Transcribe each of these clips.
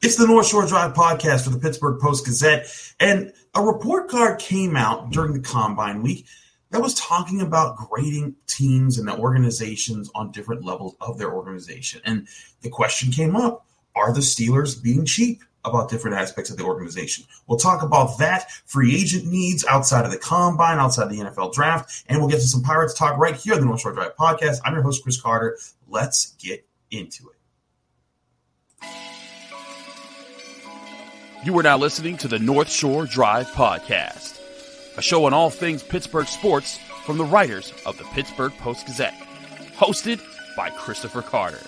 It's the North Shore Drive podcast for the Pittsburgh Post Gazette. And a report card came out during the combine week that was talking about grading teams and the organizations on different levels of their organization. And the question came up are the Steelers being cheap? About different aspects of the organization. We'll talk about that, free agent needs outside of the combine, outside the NFL draft, and we'll get to some Pirates talk right here on the North Shore Drive podcast. I'm your host, Chris Carter. Let's get into it. You are now listening to the North Shore Drive Podcast, a show on all things Pittsburgh sports from the writers of the Pittsburgh Post Gazette, hosted by Christopher Carter.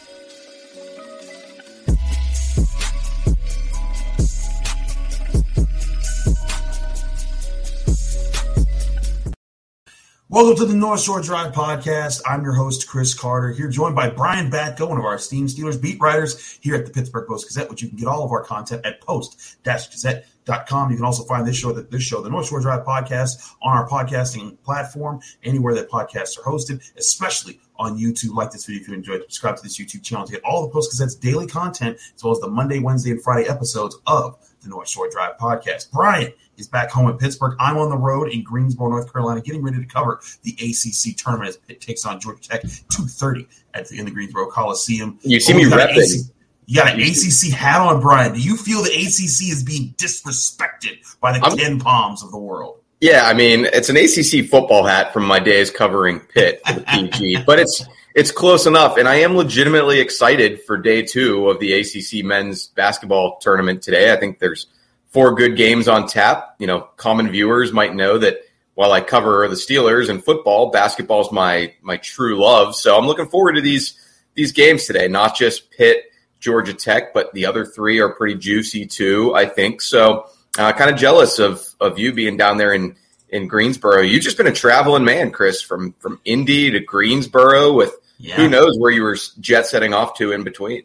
Welcome to the North Shore Drive podcast. I'm your host, Chris Carter, here joined by Brian Batko, one of our esteemed Steelers beat writers here at the Pittsburgh Post Gazette, which you can get all of our content at post-gazette.com. You can also find this show, this show, the North Shore Drive podcast, on our podcasting platform, anywhere that podcasts are hosted, especially on YouTube. Like this video if you enjoyed. Subscribe to this YouTube channel to get all the Post Gazette's daily content, as well as the Monday, Wednesday, and Friday episodes of the North Shore Drive podcast. Brian is back home in Pittsburgh. I'm on the road in Greensboro, North Carolina, getting ready to cover the ACC tournament as it takes on Georgia Tech 2:30 at the in the Greensboro Coliseum. You see me repping. You got an ACC hat on, Brian. Do you feel the ACC is being disrespected by the I'm, KenPoms of the world? Yeah, I mean, it's an ACC football hat from my days covering Pitt for the PG, but it's it's close enough. And I am legitimately excited for day two of the ACC men's basketball tournament today. I think there's four good games on tap. You know, common viewers might know that while I cover the Steelers and football, basketball is my my true love. So I'm looking forward to these these games today. Not just Pitt, Georgia Tech, but the other three are pretty juicy too. I think so. Uh, kind of jealous of of you being down there in in Greensboro. You've just been a traveling man, Chris, from from Indy to Greensboro. With yeah. who knows where you were jet setting off to in between.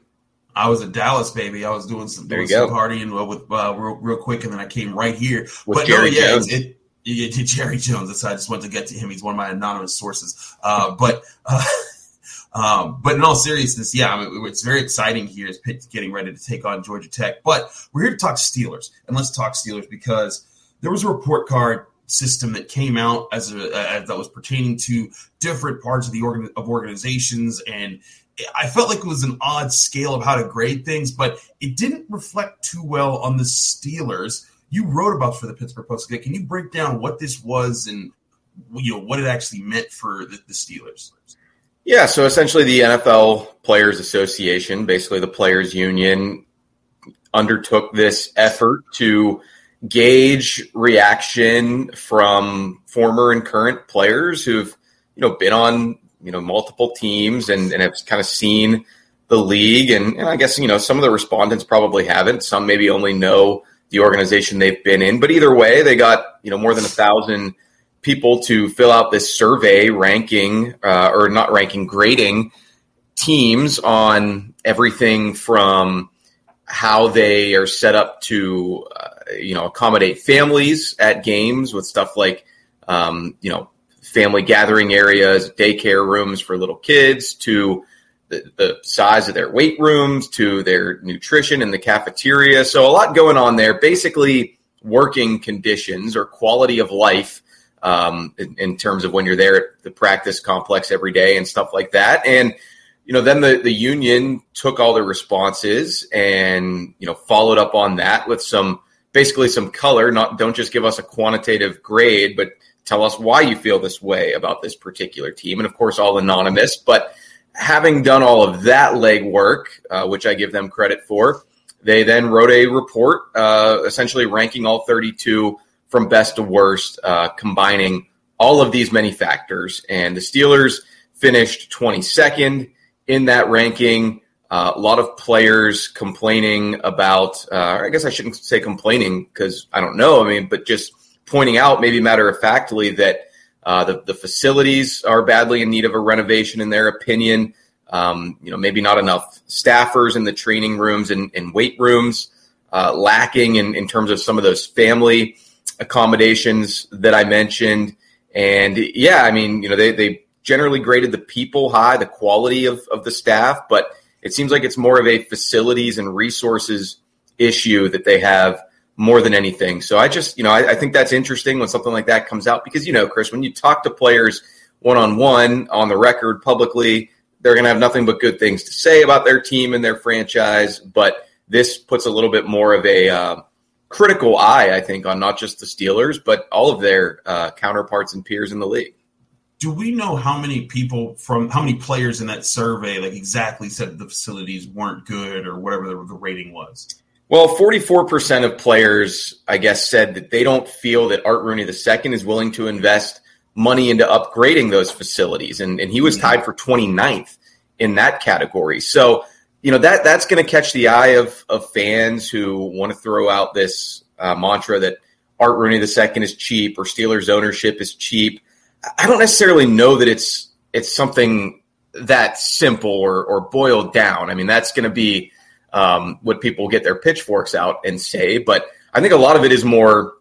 I was a Dallas, baby. I was doing some, doing some partying with uh, real, real quick, and then I came right here. With but Jerry no, yeah, Jones. It, it, it, Jerry Jones. I just wanted to get to him. He's one of my anonymous sources. Uh, but uh, um, but in all seriousness, yeah, I mean, it's very exciting here as Pitt getting ready to take on Georgia Tech. But we're here to talk Steelers, and let's talk Steelers because there was a report card system that came out as, a, as that was pertaining to different parts of the organ, of organizations and I felt like it was an odd scale of how to grade things, but it didn't reflect too well on the Steelers. You wrote about for the Pittsburgh Post. Can you break down what this was and you know what it actually meant for the, the Steelers? Yeah, so essentially the NFL Players Association, basically the players union, undertook this effort to gauge reaction from former and current players who've you know been on you know multiple teams and, and have kind of seen the league and, and I guess you know some of the respondents probably haven't. Some maybe only know the organization they've been in. But either way, they got you know more than a thousand people to fill out this survey ranking uh, or not ranking grading teams on everything from how they are set up to you know accommodate families at games with stuff like um, you know family gathering areas, daycare rooms for little kids, to the, the, size of their weight rooms, to their nutrition in the cafeteria. So, a lot going on there. Basically, working conditions or quality of life um, in, in, terms of when you're there at the practice complex every day and stuff like that. And you know, then the, the union took all the responses and you know followed up on that with some basically some color. Not don't just give us a quantitative grade, but tell us why you feel this way about this particular team. And of course, all anonymous. But having done all of that legwork, uh, which I give them credit for, they then wrote a report uh, essentially ranking all 32 from best to worst, uh, combining all of these many factors. And the Steelers finished 22nd in that ranking. Uh, a lot of players complaining about, uh, I guess I shouldn't say complaining because I don't know. I mean, but just pointing out, maybe matter of factly, that uh, the, the facilities are badly in need of a renovation, in their opinion. Um, you know, maybe not enough staffers in the training rooms and, and weight rooms, uh, lacking in, in terms of some of those family accommodations that I mentioned. And yeah, I mean, you know, they, they generally graded the people high, the quality of, of the staff, but it seems like it's more of a facilities and resources issue that they have more than anything. So I just, you know, I, I think that's interesting when something like that comes out because, you know, Chris, when you talk to players one on one on the record publicly, they're going to have nothing but good things to say about their team and their franchise. But this puts a little bit more of a uh, critical eye, I think, on not just the Steelers, but all of their uh, counterparts and peers in the league. Do we know how many people from how many players in that survey like exactly said the facilities weren't good or whatever the, the rating was? Well, 44% of players, I guess, said that they don't feel that Art Rooney II is willing to invest money into upgrading those facilities. And, and he was tied for 29th in that category. So, you know, that that's going to catch the eye of, of fans who want to throw out this uh, mantra that Art Rooney II is cheap or Steelers ownership is cheap. I don't necessarily know that it's it's something that simple or, or boiled down. I mean, that's going to be um, what people get their pitchforks out and say. But I think a lot of it is more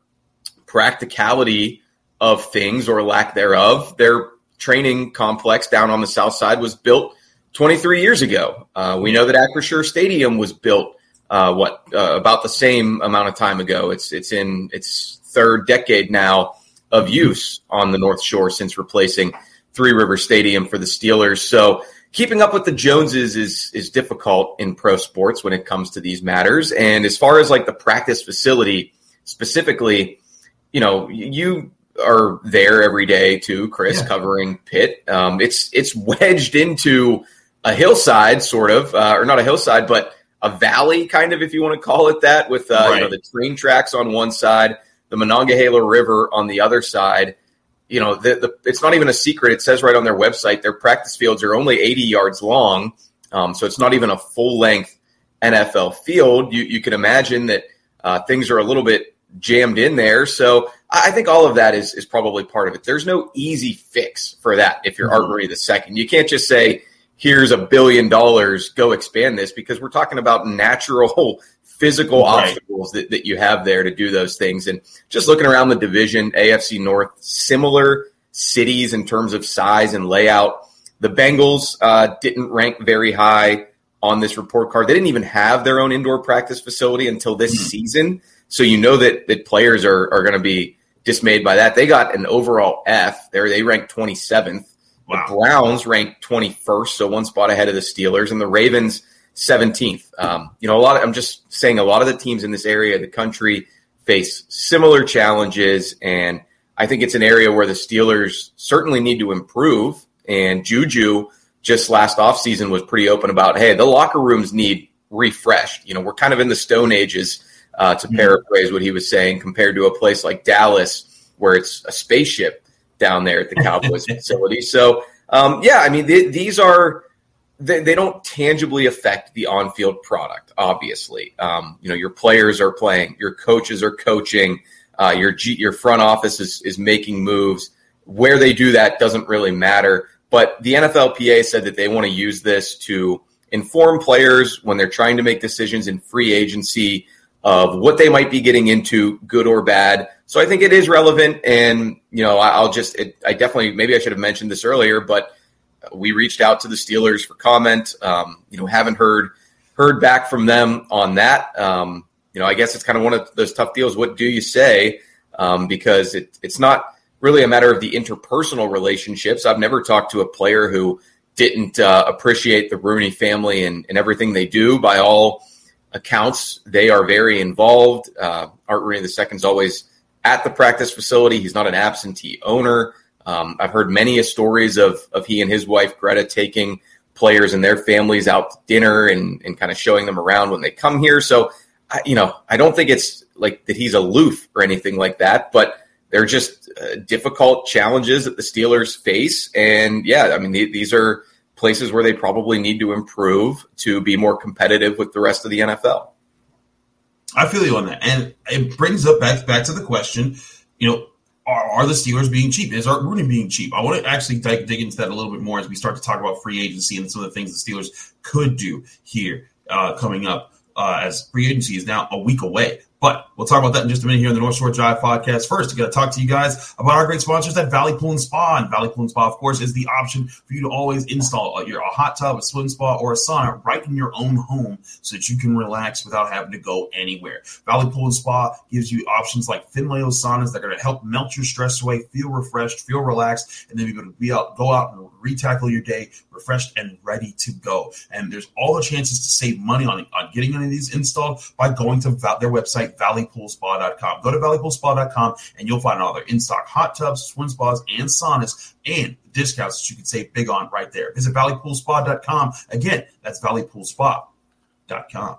practicality of things or lack thereof. Their training complex down on the south side was built 23 years ago. Uh, we know that Acrisure Stadium was built uh, what uh, about the same amount of time ago. It's it's in its third decade now of use on the North Shore since replacing Three River Stadium for the Steelers. So keeping up with the Joneses is is difficult in pro sports when it comes to these matters. And as far as like the practice facility specifically, you know, you are there every day too, Chris, yeah. covering Pitt. Um, it's it's wedged into a hillside, sort of, uh, or not a hillside, but a valley, kind of, if you want to call it that, with uh, right. you know the train tracks on one side, the Monongahela River on the other side you know, the, the, it's not even a secret. It says right on their website their practice fields are only 80 yards long, um, so it's not even a full length NFL field. You, you can imagine that uh, things are a little bit jammed in there. So I think all of that is is probably part of it. There's no easy fix for that if you're mm-hmm. Art Rooney the second. You can't just say, "Here's a billion dollars, go expand this," because we're talking about natural physical right. obstacles that, that you have there to do those things. And just looking around the division, AFC North, similar cities in terms of size and layout. The Bengals uh, didn't rank very high on this report card. They didn't even have their own indoor practice facility until this mm-hmm. season. So you know that that players are, are going to be dismayed by that. They got an overall F. There they ranked 27th. Wow. The Browns ranked 21st, so one spot ahead of the Steelers, and the Ravens 17th. Um, you know, a lot. Of, I'm just saying, a lot of the teams in this area of the country face similar challenges, and I think it's an area where the Steelers certainly need to improve. And Juju just last offseason was pretty open about, hey, the locker rooms need refreshed. You know, we're kind of in the stone ages, uh, to mm-hmm. paraphrase what he was saying, compared to a place like Dallas, where it's a spaceship down there at the Cowboys facility. So, um, yeah, I mean, th- these are they, they don't tangibly affect the on-field product. Obviously, um, you know your players are playing, your coaches are coaching, uh, your G, your front office is is making moves. Where they do that doesn't really matter. But the NFLPA said that they want to use this to inform players when they're trying to make decisions in free agency of what they might be getting into, good or bad. So I think it is relevant, and you know, I'll just, it, I definitely, maybe I should have mentioned this earlier, but we reached out to the Steelers for comment. Um, you know, haven't heard heard back from them on that. Um, you know, I guess it's kind of one of those tough deals. What do you say? Um, because it, it's not really a matter of the interpersonal relationships. I've never talked to a player who didn't uh, appreciate the Rooney family and, and, everything they do. By all accounts, they are very involved. Uh, Art Rooney II is always at the practice facility. He's not an absentee owner. Um, I've heard many stories of of he and his wife Greta taking players and their families out to dinner and and kind of showing them around when they come here. So, I, you know, I don't think it's like that he's aloof or anything like that, but they're just uh, difficult challenges that the Steelers face. And yeah, I mean, these are places where they probably need to improve to be more competitive with the rest of the NFL. I feel you on that, and it brings up back back to the question, you know, are, are the Steelers being cheap? Is Art Rooney being cheap? I want to actually dig, dig, into that a little bit more as we start to talk about free agency and some of the things the Steelers could do here uh, coming up uh, as free agency is now a week away. But we'll talk about that in just a minute here on the North Shore Drive podcast. First, I got to talk to you guys about our great sponsors at Valley Pool and Spa. And Valley Pool and Spa, of course, is the option for you to always install your a hot tub, a swim spa, or a sauna right in your own home so that you can relax without having to go anywhere. Valley Pool and Spa gives you options like Finnleo saunas that are going to help melt your stress away, feel refreshed, feel relaxed, and then you're going to be out, go out and retackle your day refreshed and ready to go. And there's all the chances to save money on, on getting any of these installed by going to their website valleypoolspa.com. Go to valleypoolspa.com and you'll find all their in stock hot tubs, swim spas, and saunas and discounts that you can save big on right there. Visit valleypoolspa.com. Again, that's valleypoolspa.com.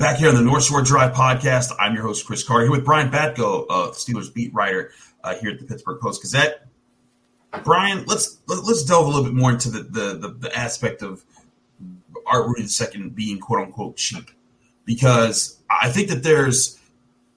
Back here on the North Shore Drive podcast, I'm your host, Chris Carr, here with Brian Batko, uh, Steelers beat writer uh, here at the Pittsburgh Post Gazette. Brian, let's let's delve a little bit more into the the, the, the aspect of Art Rooney II being quote unquote cheap, because I think that there's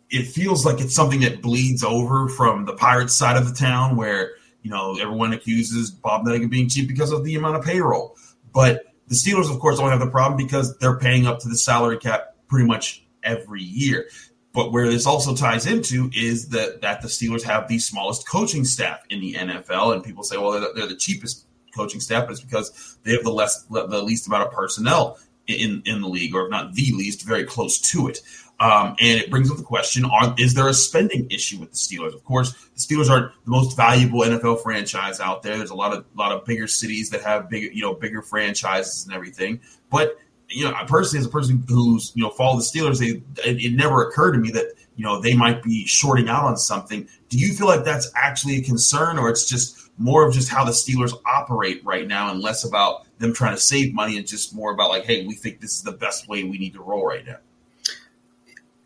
it feels like it's something that bleeds over from the Pirates side of the town, where you know everyone accuses Bob Nutting of being cheap because of the amount of payroll, but the Steelers, of course, don't have the problem because they're paying up to the salary cap pretty much every year. But where this also ties into is that that the Steelers have the smallest coaching staff in the NFL, and people say, well, they're, they're the cheapest coaching staff, but it's because they have the less the least amount of personnel in in the league, or if not the least, very close to it. Um, and it brings up the question: are, Is there a spending issue with the Steelers? Of course, the Steelers aren't the most valuable NFL franchise out there. There's a lot of lot of bigger cities that have bigger, you know, bigger franchises and everything. But you know, personally, as a person who's you know followed the Steelers, they, it, it, never occurred to me that you know they might be shorting out on something. Do you feel like that's actually a concern, or it's just more of just how the Steelers operate right now, and less about them trying to save money, and just more about like, hey, we think this is the best way we need to roll right now?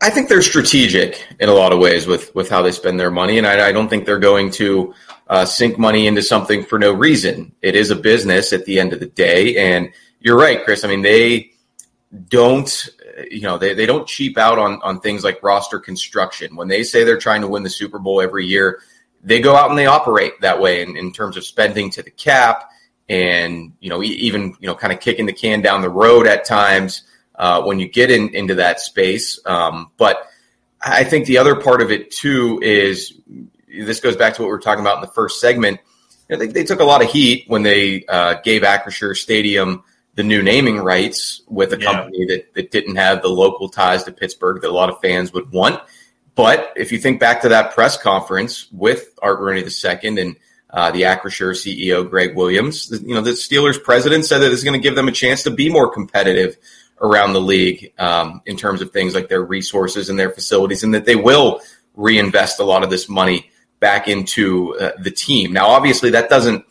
I think they're strategic in a lot of ways with with how they spend their money, and I, I don't think they're going to uh, sink money into something for no reason. It is a business at the end of the day, and you're right, Chris. I mean, they don't you know they, they don't cheap out on on things like roster construction. When they say they're trying to win the super bowl every year they go out and they operate that way in, in terms of spending to the cap and you know even you know kind of kicking the can down the road at times uh, when you get in, into that space. Um, but i think the other part of it too is this goes back to what we were talking about in the first segment I think they took a lot of heat when they uh, gave Acrisure Stadium the new naming rights with a company that, that didn't have the local ties to Pittsburgh that a lot of fans would want. But if you think back to that press conference with Art Rooney II and uh, the Acrisure CEO Greg Williams, you know the Steelers president said that it's going to give them a chance to be more competitive around the league um, in terms of things like their resources and their facilities, and that they will reinvest a lot of this money back into uh, the team. Now, obviously, that doesn't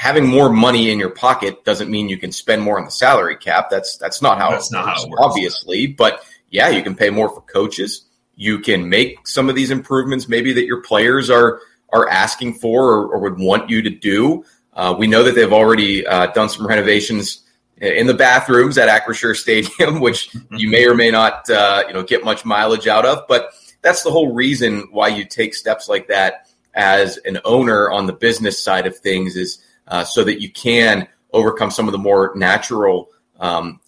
having more money in your pocket doesn't mean you can spend more on the salary cap. That's that's not how, that's it, not works, how it works, obviously. But yeah, you can pay more for coaches. You can make some of these improvements, maybe that your players are are asking for or, or would want you to do. Uh, we know that they've already uh, done some renovations in the bathrooms at Acrisure Stadium, which you may or may not uh, you know get much mileage out of. But that's the whole reason why you take steps like that as an owner on the business side of things is uh, so that you can overcome some of the more natural um,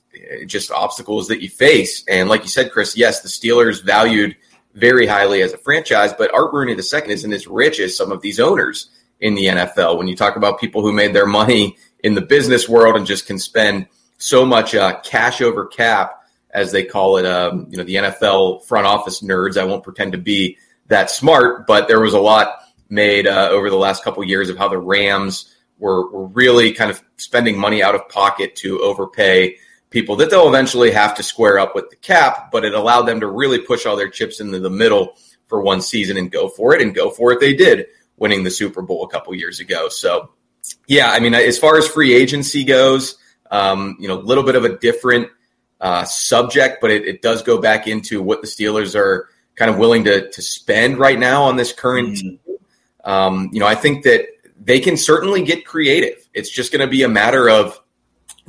just obstacles that you face. And like you said, Chris, yes, the Steelers valued very highly as a franchise, but Art Rooney II isn't as rich as some of these owners in the NFL. When you talk about people who made their money in the business world and just can spend so much uh, cash over cap as they call it. Um, you know, the NFL front office nerds. I won't pretend to be that smart, but there was a lot made uh, over the last couple of years of how the Rams were, were really kind of spending money out of pocket to overpay people that they'll eventually have to square up with the cap, but it allowed them to really push all their chips into the middle for one season and go for it and go for it. They did winning the Super Bowl a couple years ago. So, yeah, I mean, as far as free agency goes, um, you know, a little bit of a different uh, subject, but it, it, does go back into what the Steelers are kind of willing to, to spend right now on this current mm-hmm. Um, you know, I think that they can certainly get creative. It's just going to be a matter of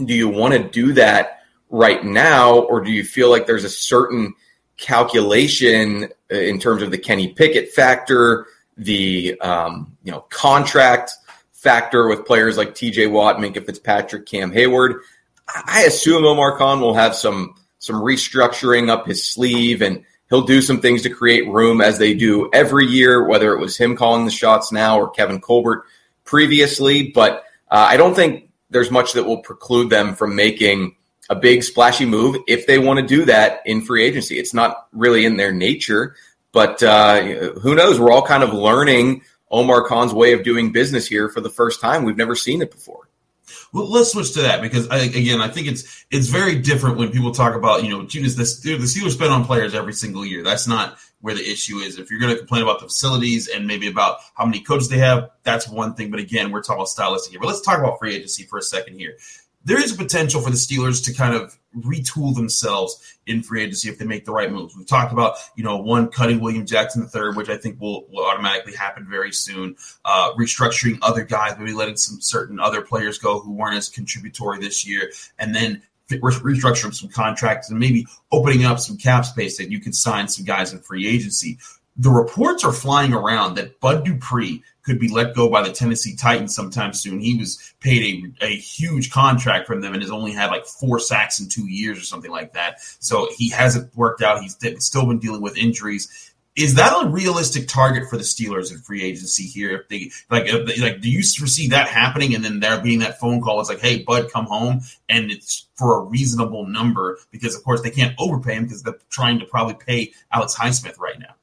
do you want to do that right now, or do you feel like there's a certain calculation uh, in terms of the Kenny Pickett factor, the um, you know contract factor with players like T.J. Watt, Minkah Fitzpatrick, Cam Heyward. I assume Omar Khan will have some some restructuring up his sleeve and he'll do some things to create room as they do every year, whether it was him calling the shots now or Kevin Colbert previously. But uh, I don't think there's much that will preclude them from making a big splashy move if they want to do that in free agency. It's not really in their nature, but uh, who knows? We're all kind of learning Omar Khan's way of doing business here for the first time. We've never seen it before. Well, let's switch to that because I, again, I think it's it's very different when people talk about you know Judas. The, the Steelers spend on players every single year. That's not where the issue is. If you're going to complain about the facilities and maybe about how many coaches they have, that's one thing. But again, we're talking about stylistic here. But let's talk about free agency for a second here. There is a potential for the Steelers to kind of retool themselves in free agency if they make the right moves. We've talked about, you know, one cutting William Jackson the third, which I think will, will automatically happen very soon. Uh, restructuring other guys, maybe letting some certain other players go who weren't as contributory this year, and then restructuring some contracts and maybe opening up some cap space that you could sign some guys in free agency. The reports are flying around that Bud Dupree could be let go by the Tennessee Titans sometime soon. He was paid a, a huge contract from them and has only had like four sacks in two years or something like that. So he hasn't worked out. He's still been dealing with injuries is that a realistic target for the Steelers in free agency here? If they like, if they, like, do you foresee that happening? And then there being that phone call, it's like, hey, Bud, come home, and it's for a reasonable number because, of course, they can't overpay him because they're trying to probably pay Alex Highsmith right now.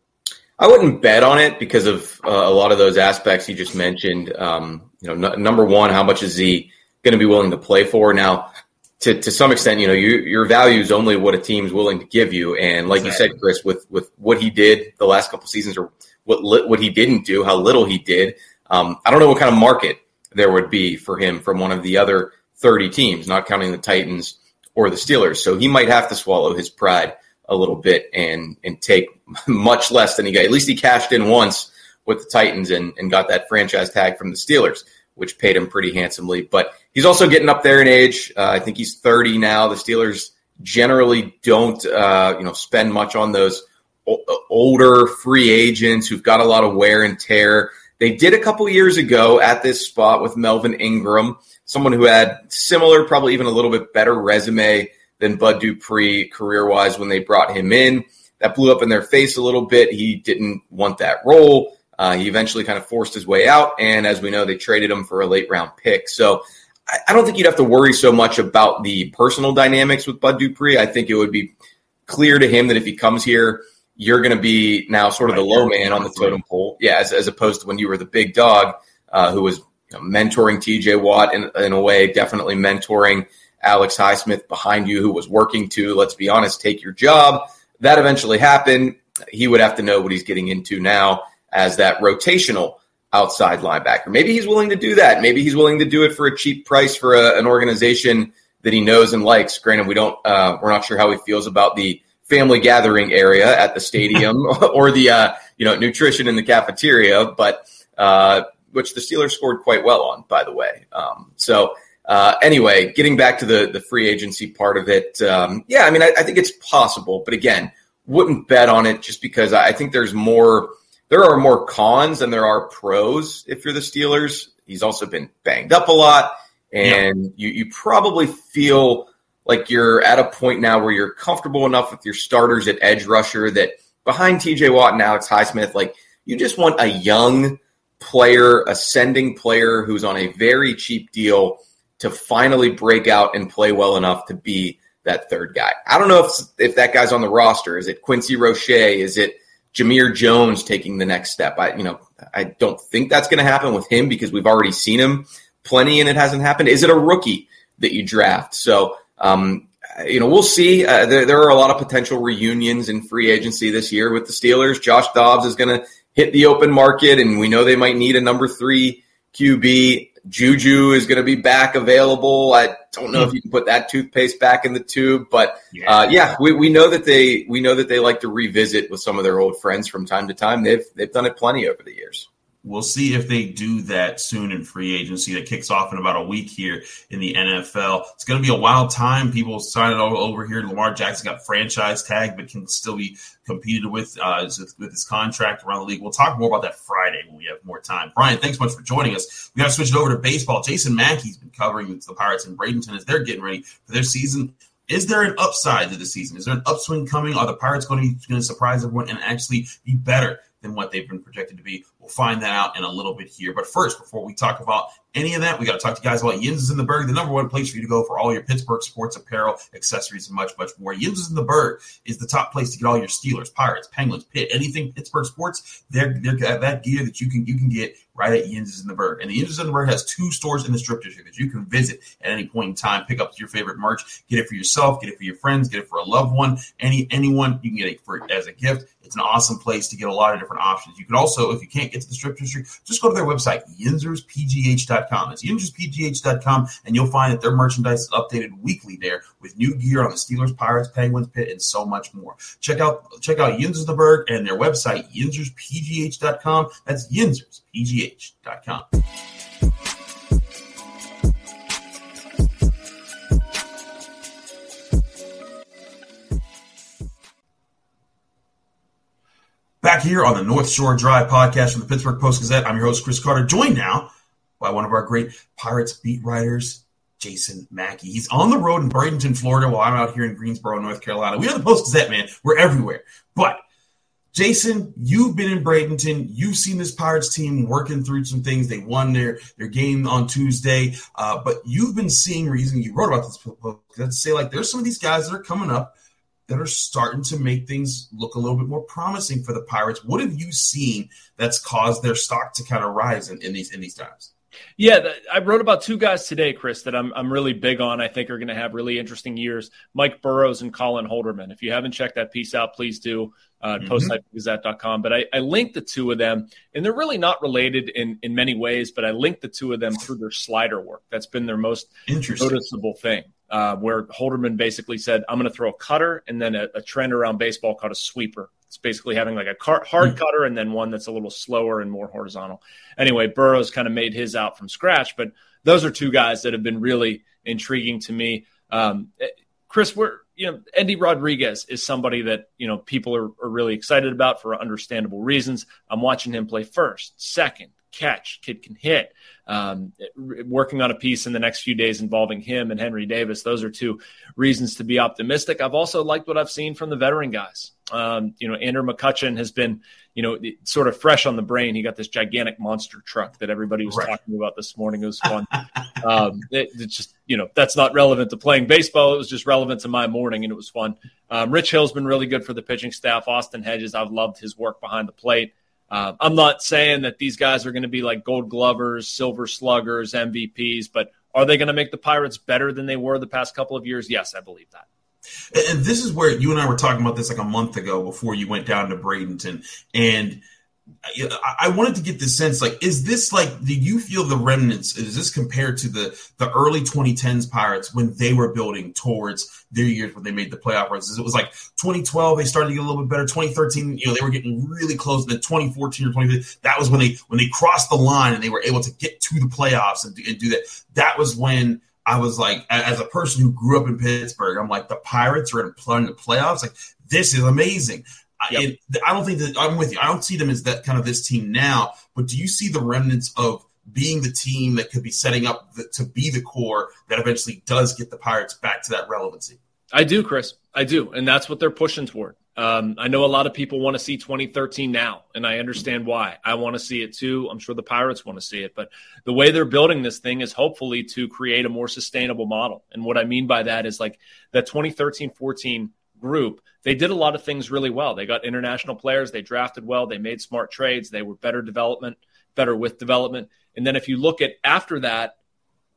I wouldn't bet on it because of uh, a lot of those aspects you just mentioned. Um, you know, n- number one, how much is he going to be willing to play for? Now, to, to some extent, you know, you, your value is only what a team's willing to give you. And like exactly. you said, Chris, with, with what he did the last couple seasons or what, what he didn't do, how little he did, um, I don't know what kind of market there would be for him from one of the other 30 teams, not counting the Titans or the Steelers. So he might have to swallow his pride a little bit and, and take much less than he got. At least he cashed in once with the Titans and, and got that franchise tag from the Steelers which paid him pretty handsomely. But he's also getting up there in age. Uh, I think he's 30 now. The Steelers generally don't, uh, you know, spend much on those o- older free agents who've got a lot of wear and tear. They did a couple years ago at this spot with Melvin Ingram, someone who had similar, probably even a little bit better resume than Bud Dupree career wise when they brought him in. That blew up in their face a little bit. He didn't want that role. Uh, he eventually kind of forced his way out, and as we know, they traded him for a late round pick. So I, I don't think you'd have to worry so much about the personal dynamics with Bud Dupree. I think it would be clear to him that if he comes here, you're going to be now sort of the low man on the totem pole. Yeah, as, as opposed to when you were the big dog uh, who was you know, mentoring TJ Watt in, in a way, definitely mentoring Alex Highsmith behind you, who was working to, let's be honest, take your job. That eventually happened. He would have to know what he's getting into now as that rotational outside linebacker. Maybe he's willing to do that. Maybe he's willing to do it for a cheap price for a, an organization that he knows and likes. Granted, we don't, uh, we're not sure how he feels about the family gathering area at the stadium or the, uh, you know, nutrition in the cafeteria, but, uh, which the Steelers scored quite well on, by the way. Um, so, uh, anyway, getting back to the the free agency part of it, um, yeah, I mean, I, I think it's possible, but again, wouldn't bet on it just because I think there's more there are more cons than there are pros if you're the Steelers. He's also been banged up a lot, and yeah. you, you probably feel like you're at a point now where you're comfortable enough with your starters at edge rusher that behind TJ Watt and Alex Highsmith, like you just want a young player, ascending player who's on a very cheap deal to finally break out and play well enough to be that third guy. I don't know if if that guy's on the roster. Is it Quincy Roche? Is it Jamir Jones taking the next step? I you know I don't think that's going to happen with him because we've already seen him plenty and it hasn't happened. Is it a rookie that you draft? So um, you know, we'll see. Uh, there, there, are a lot of potential reunions in free agency this year with the Steelers. Josh Dobbs is going to hit the open market, and we know they might need a number three QB. Juju is going to be back available. I don't know if you can put that toothpaste back in the tube, but uh, yeah, we, we know that they we know that they like to revisit with some of their old friends from time to time. They've they've done it plenty over the years. We'll see if they do that soon in free agency that kicks off in about a week here in the NFL. It's going to be a wild time. People signing all over here. Lamar Jackson got franchise tag, but can still be competed with uh, with his contract around the league. We'll talk more about that Friday when we have more time. Brian, thanks much for joining us. We got to switch it over to baseball. Jason Mackey's been covering the Pirates in Bradenton as they're getting ready for their season. Is there an upside to the season? Is there an upswing coming? Are the Pirates going to be going to surprise everyone and actually be better than what they've been projected to be. We'll find that out in a little bit here. But first, before we talk about any of that, we got to talk to you guys about Yins in the Burgh, the number one place for you to go for all your Pittsburgh sports apparel, accessories, and much, much more. Yins in the Burgh is the top place to get all your Steelers, Pirates, Penguins, Pitt, anything Pittsburgh sports. They're, they're that gear that you can you can get right at Yins in the Burgh. And the Yins in the Burgh has two stores in the strip district that you can visit at any point in time. Pick up your favorite merch, get it for yourself, get it for your friends, get it for a loved one, any anyone. You can get it for as a gift. It's an awesome place to get a lot of different options. You can also, if you can't get to the strip district, just go to their website, yinzerspgh.com. It's yinzerspgh.com, and you'll find that their merchandise is updated weekly there with new gear on the Steelers, Pirates, Penguins, Pitt, and so much more. Check out check out Yinzersburg and their website, yinzerspgh.com. That's yinzerspgh.com. Back here on the North Shore Drive podcast from the Pittsburgh Post Gazette, I'm your host, Chris Carter, joined now by one of our great Pirates beat writers, Jason Mackey. He's on the road in Bradenton, Florida, while I'm out here in Greensboro, North Carolina. We are the Post Gazette, man. We're everywhere. But Jason, you've been in Bradenton. You've seen this Pirates team working through some things. They won their their game on Tuesday, uh, but you've been seeing reason. You wrote about this to say like there's some of these guys that are coming up that are starting to make things look a little bit more promising for the Pirates. What have you seen that's caused their stock to kind of rise in, in these in these times? Yeah, I wrote about two guys today, Chris, that I'm I'm really big on. I think are going to have really interesting years. Mike Burrows and Colin Holderman. If you haven't checked that piece out, please do. Uh, mm-hmm. postgazette.com. But I, I linked the two of them, and they're really not related in in many ways. But I linked the two of them through their slider work. That's been their most noticeable thing uh, where Holderman basically said, I'm going to throw a cutter and then a, a, trend around baseball called a sweeper. It's basically having like a car, hard hmm. cutter and then one that's a little slower and more horizontal. Anyway, Burrows kind of made his out from scratch, but those are two guys that have been really intriguing to me. Um, eh, Chris, we're you know Endy Rodriguez is somebody that you know people are, are really excited about for understandable reasons. I'm watching him play first, second, catch, kid can hit. Um, working on a piece in the next few days involving him and Henry Davis. Those are two reasons to be optimistic. I've also liked what I've seen from the veteran guys. Um, you know, Andrew McCutchen has been, you know, sort of fresh on the brain. He got this gigantic monster truck that everybody was right. talking about this morning. It was fun. um, it, it's just, you know, that's not relevant to playing baseball. It was just relevant to my morning, and it was fun. Um, Rich Hill's been really good for the pitching staff. Austin Hedges, I've loved his work behind the plate. Uh, I'm not saying that these guys are going to be like gold glovers, silver sluggers, MVPs, but are they going to make the Pirates better than they were the past couple of years? Yes, I believe that. And this is where you and I were talking about this like a month ago before you went down to Bradenton. And I wanted to get this sense like, is this like, do you feel the remnants? Is this compared to the the early 2010s Pirates when they were building towards their years when they made the playoff runs? It was like 2012 they started to get a little bit better. 2013, you know, they were getting really close. And then 2014 or 2015, that was when they when they crossed the line and they were able to get to the playoffs and, and do that. That was when I was like, as a person who grew up in Pittsburgh, I'm like, the Pirates are in the playoffs. Like, this is amazing. Yep. I don't think that I'm with you. I don't see them as that kind of this team now. But do you see the remnants of being the team that could be setting up the, to be the core that eventually does get the Pirates back to that relevancy? I do, Chris. I do, and that's what they're pushing toward. Um, I know a lot of people want to see 2013 now, and I understand why. I want to see it too. I'm sure the Pirates want to see it, but the way they're building this thing is hopefully to create a more sustainable model. And what I mean by that is like that 2013 14 group, they did a lot of things really well. They got international players, they drafted well, they made smart trades, they were better development, better with development. And then if you look at after that,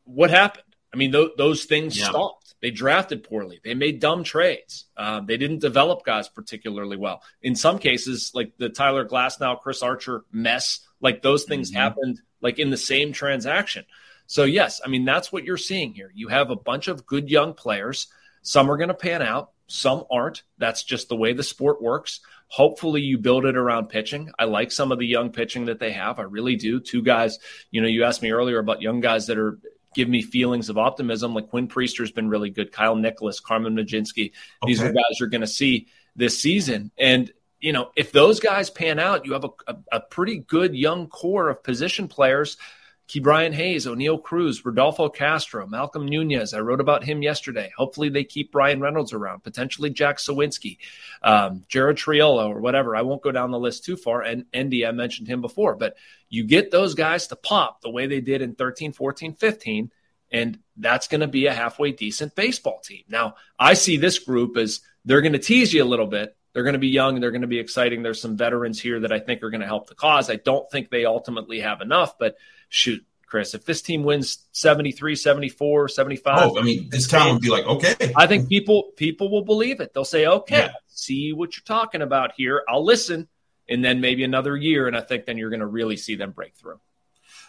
what happened? I mean, th- those things yeah. stopped. They drafted poorly. They made dumb trades. Um, they didn't develop guys particularly well. In some cases, like the Tyler Glasnow, Chris Archer mess, like those things mm-hmm. happened like in the same transaction. So yes, I mean that's what you're seeing here. You have a bunch of good young players. Some are going to pan out, some aren't. That's just the way the sport works. Hopefully, you build it around pitching. I like some of the young pitching that they have. I really do. Two guys, you know, you asked me earlier about young guys that are give me feelings of optimism. Like Quinn Priester's been really good. Kyle Nicolas, Carmen Mlodzinski. Okay. These are guys you're going to see this season. And, you know, if those guys pan out, you have a, a, a pretty good young core of position players Ke'Bryan Hayes, Oneil Cruz, Rodolfo Castro, Malcom Nunez. I wrote about him yesterday. Hopefully, they keep Bryan Reynolds around, potentially Jack Suwinski, um, Jared Triolo, or whatever. I won't go down the list too far. And Endy, I mentioned him before, but you get those guys to pop the way they did in 13, 14, 15, and that's going to be a halfway decent baseball team. Now, I see this group as they're going to tease you a little bit. They're going to be young. They're going to be exciting. There's some veterans here that I think are going to help the cause. I don't think they ultimately have enough, but shoot, Chris, if this team wins 73, 74, 75. Oh, I mean, this town would be like, okay. I think people people will believe it. They'll say, okay, yeah. see what you're talking about here. I'll listen. And then maybe another year. And I think then you're going to really see them break through.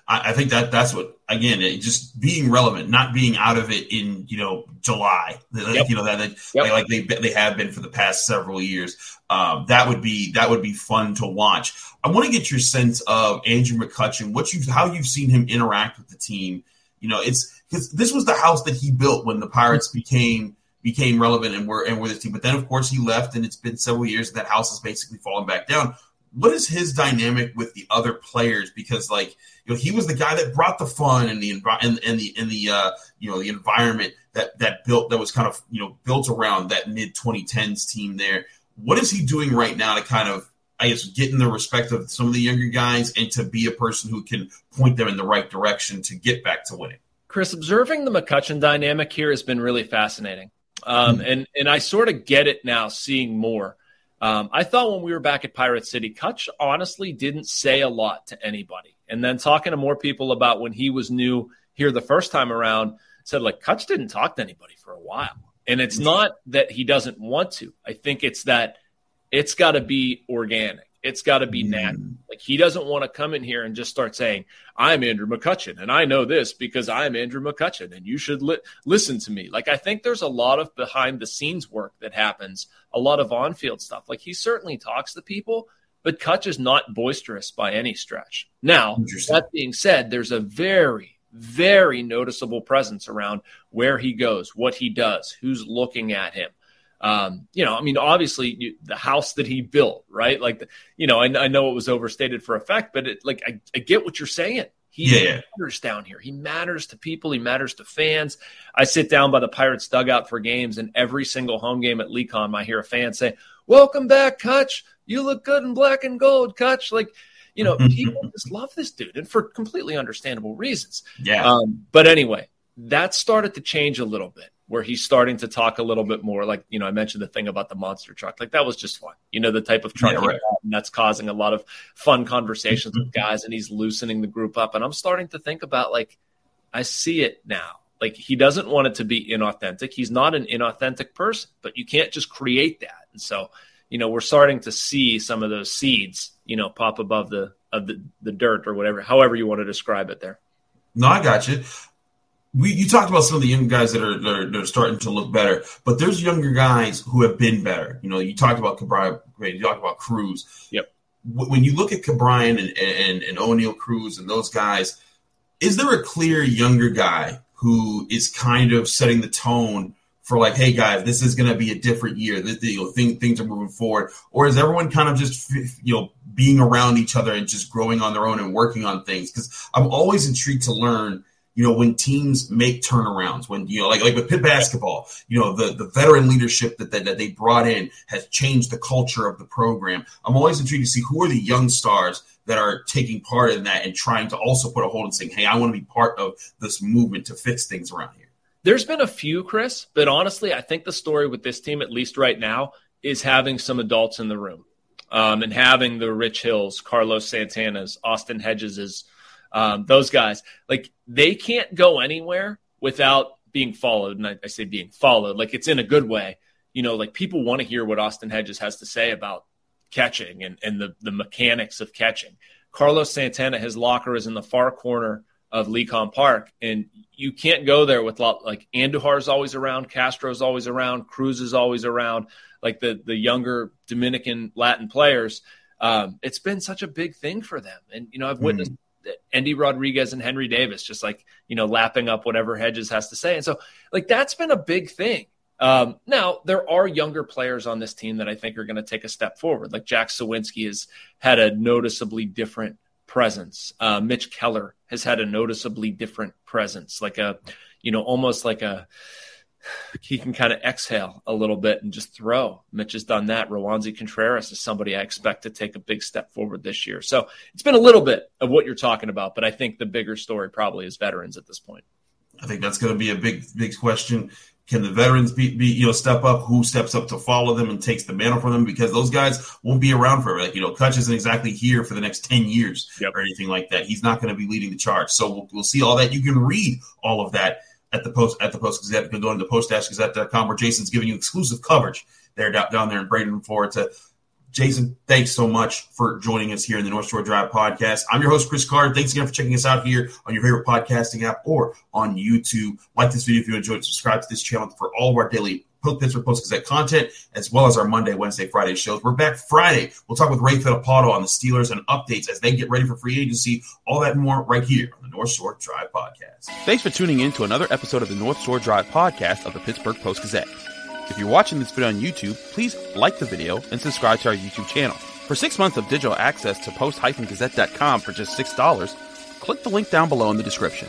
I, I think that that's what again, just being relevant, not being out of it in you know July, yep. you know that, that yep. like, they they have been for the past several years. Um, that would be that would be fun to watch. I want to get your sense of Andrew McCutchen, what you how you've seen him interact with the team. You know, it's because this was the house that he built when the Pirates became became relevant and were and were this team. But then, of course, he left, and it's been several years. That house has basically fallen back down. What is his dynamic with the other players? Because like you know, he was the guy that brought the fun and the and, and the and the uh, you know the environment that that built that was kind of you know built around that mid 2010s team there. What is he doing right now to kind of I guess get in the respect of some of the younger guys and to be a person who can point them in the right direction to get back to winning? Chris, observing the McCutchen dynamic here has been really fascinating. Um, mm-hmm. and and I sort of get it now, seeing more. Um, I thought when we were back at Pirate City, Kutch honestly didn't say a lot to anybody. And then talking to more people about when he was new here the first time around, said like Kutch didn't talk to anybody for a while. And it's not that he doesn't want to. I think it's that it's got to be organic. It's got to be mm-hmm. natural. Like he doesn't want to come in here and just start saying, "I'm Andrew McCutchen and I know this because I'm Andrew McCutchen and you should li- listen to me." Like I think there's a lot of behind the scenes work that happens, a lot of on-field stuff. Like he certainly talks to people, but Kutch is not boisterous by any stretch. Now, that being said, there's a very, very noticeable presence around where he goes, what he does, who's looking at him. Um, you know, I mean, obviously you, the house that he built, right? Like, the, you know, I, I, know it was overstated for effect, but it, like, I, I get what you're saying. He yeah. matters down here. He matters to people. He matters to fans. I sit down by the Pirates dugout for games, and every single home game at LECOM, I hear a fan say, "Welcome back, Kutch. You look good in black and gold, Kutch." Like, you know, people just love this dude, and for completely understandable reasons. Yeah. Um, but anyway, that started to change a little bit where he's starting to talk a little bit more. Like, you know, I mentioned the thing about the monster truck. Like, that was just fun. You know, the type of truck yeah, right. and that's causing a lot of fun conversations with mm-hmm. guys, and he's loosening the group up. And I'm starting to think about, like, I see it now. Like, he doesn't want it to be inauthentic. He's not an inauthentic person, but you can't just create that. And so, you know, we're starting to see some of those seeds, you know, pop above the of the, the dirt or whatever, however you want to describe it there. No, I got you we you talked about some of the young guys that are, that are, that are starting to look better, but there's younger guys who have been better. You know, you talked about Ke'Bryan, you talked about Cruz. Yep. When you look at Ke'Bryan and, and and Oneil Cruz and those guys, is there a clear younger guy who is kind of setting the tone for like, hey guys, this is going to be a different year. This, you know, things things are moving forward, or is everyone kind of just you know being around each other and just growing on their own and working on things? Because I'm always intrigued to learn you know, when teams make turnarounds, when you know, like like with Pitt basketball, you know, the the veteran leadership that, that that they brought in has changed the culture of the program. I'm always intrigued to see who are the young stars that are taking part in that and trying to also put a hold and saying, "Hey, I want to be part of this movement to fix things around here." There's been a few, Chris, but honestly, I think the story with this team, at least right now, is having some adults in the room um, and having the Rich Hills, Carlos Santana's, Austin Hedges's um, those guys, like they can't go anywhere without being followed. And I, I say being followed, like it's in a good way. You know, like people want to hear what Austin Hedges has to say about catching and, and the, the mechanics of catching. Carlos Santana, his locker is in the far corner of LECOM Park, and you can't go there with lot, like Andujar's always around, Castro's always around, Cruz is always around, like the the younger Dominican Latin players. Um, it's been such a big thing for them, and you know I've witnessed mm. Endy Rodriguez and Henry Davis, just like, you know, lapping up whatever Hedges has to say. And so, like, that's been a big thing. Um, now, there are younger players on this team that I think are going to take a step forward. Like Jack Suwinski has had a noticeably different presence. Uh, Mitch Keller has had a noticeably different presence, like a, you know, almost like a, he can kind of exhale a little bit and just throw. Mitch has done that. Roansy Contreras is somebody I expect to take a big step forward this year. So it's been a little bit of what you're talking about, but I think the bigger story probably is veterans at this point. I think that's going to be a big, big question. Can the veterans be, be, you know, step up? Who steps up to follow them and takes the mantle from them? Because those guys won't be around forever. Like, you know, Cutch isn't exactly here for the next 10 years yep. or anything like that. He's not going to be leading the charge. So we'll, we'll see all that. You can read all of that at the post at the Post Gazette. You can go into post-gazette.com where Jason's giving you exclusive coverage there down, there in Braden forward to Jason, thanks so much for joining us here in the North Shore Drive podcast. I'm your host, Chris Carter. Thanks again for checking us out here on your favorite podcasting app or on YouTube. Like this video if you enjoyed. Subscribe to this channel for all of our daily Pittsburgh Post Gazette content, as well as our Monday, Wednesday, Friday shows. We're back Friday. We'll talk with Ray Fittipaldo on the Steelers and updates as they get ready for free agency. All that more right here on the North Shore Drive podcast. Thanks for tuning in to another episode of the North Shore Drive podcast of the Pittsburgh Post Gazette. If you're watching this video on YouTube, please like the video and subscribe to our YouTube channel. For six months of digital access to post-gazette.com for just $6, click the link down below in the description.